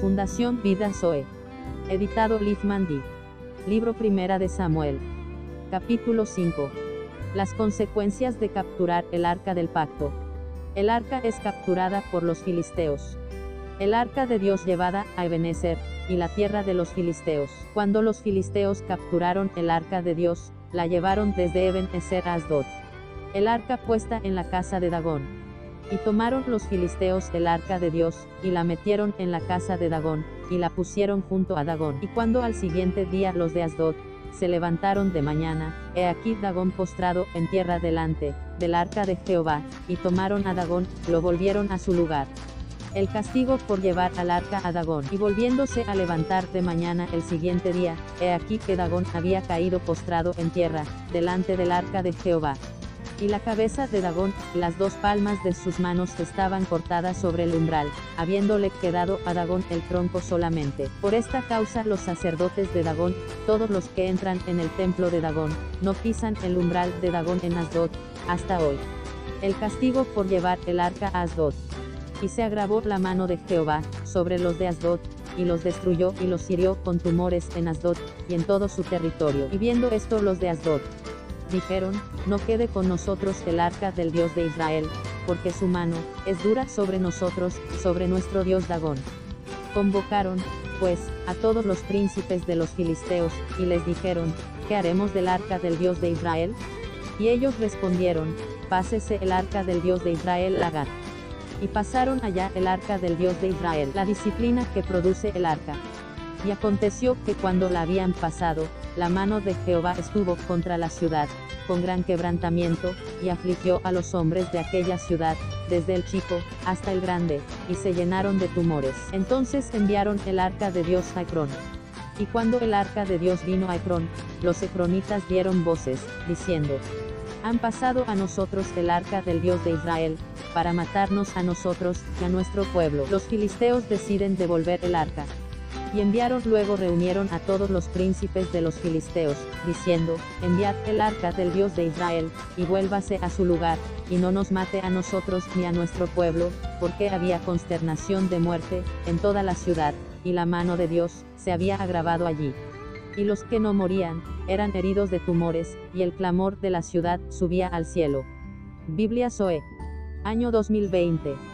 Fundación Vida Zoe. Editado Liz Mandy. Libro Primera de Samuel. Capítulo 5. Las consecuencias de capturar el arca del pacto. El arca es capturada por los filisteos. El arca de Dios llevada a Ebenezer, y la tierra de los filisteos. Cuando los filisteos capturaron el arca de Dios, la llevaron desde Ebenezer a Asdod. El arca puesta en la casa de Dagón. Y tomaron los filisteos el arca de Dios, y la metieron en la casa de Dagón, y la pusieron junto a Dagón. Y cuando al siguiente día los de Asdod, se levantaron de mañana, he aquí Dagón postrado en tierra delante, del arca de Jehová, y tomaron a Dagón, lo volvieron a su lugar. El castigo por llevar al arca a Dagón, y volviéndose a levantar de mañana el siguiente día, he aquí que Dagón había caído postrado en tierra, delante del arca de Jehová y la cabeza de Dagón, las dos palmas de sus manos estaban cortadas sobre el umbral, habiéndole quedado a Dagón el tronco solamente. Por esta causa los sacerdotes de Dagón, todos los que entran en el templo de Dagón, no pisan el umbral de Dagón en Asdod, hasta hoy. El castigo por llevar el arca a Asdod. Y se agravó la mano de Jehová, sobre los de Asdod, y los destruyó y los hirió con tumores en Asdod, y en todo su territorio. Y viendo esto los de Asdod, dijeron, no quede con nosotros el arca del Dios de Israel, porque su mano, es dura sobre nosotros, sobre nuestro Dios Dagón. Convocaron, pues, a todos los príncipes de los filisteos, y les dijeron, ¿qué haremos del arca del Dios de Israel? Y ellos respondieron, pásese el arca del Dios de Israel Lagar. Y pasaron allá el arca del Dios de Israel, la disciplina que produce el arca. Y aconteció que cuando la habían pasado, la mano de Jehová estuvo contra la ciudad, con gran quebrantamiento, y afligió a los hombres de aquella ciudad, desde el chico, hasta el grande, y se llenaron de tumores. Entonces enviaron el arca de Dios a Ecrón. Y cuando el arca de Dios vino a Ecrón, los ecronitas dieron voces, diciendo, han pasado a nosotros el arca del Dios de Israel, para matarnos a nosotros, y a nuestro pueblo. Los filisteos deciden devolver el arca. Y enviaron luego reunieron a todos los príncipes de los filisteos, diciendo, enviad el arca del Dios de Israel, y vuélvase a su lugar, y no nos mate a nosotros ni a nuestro pueblo, porque había consternación de muerte, en toda la ciudad, y la mano de Dios, se había agravado allí. Y los que no morían, eran heridos de tumores, y el clamor de la ciudad subía al cielo. Biblia Zoe. Año 2020.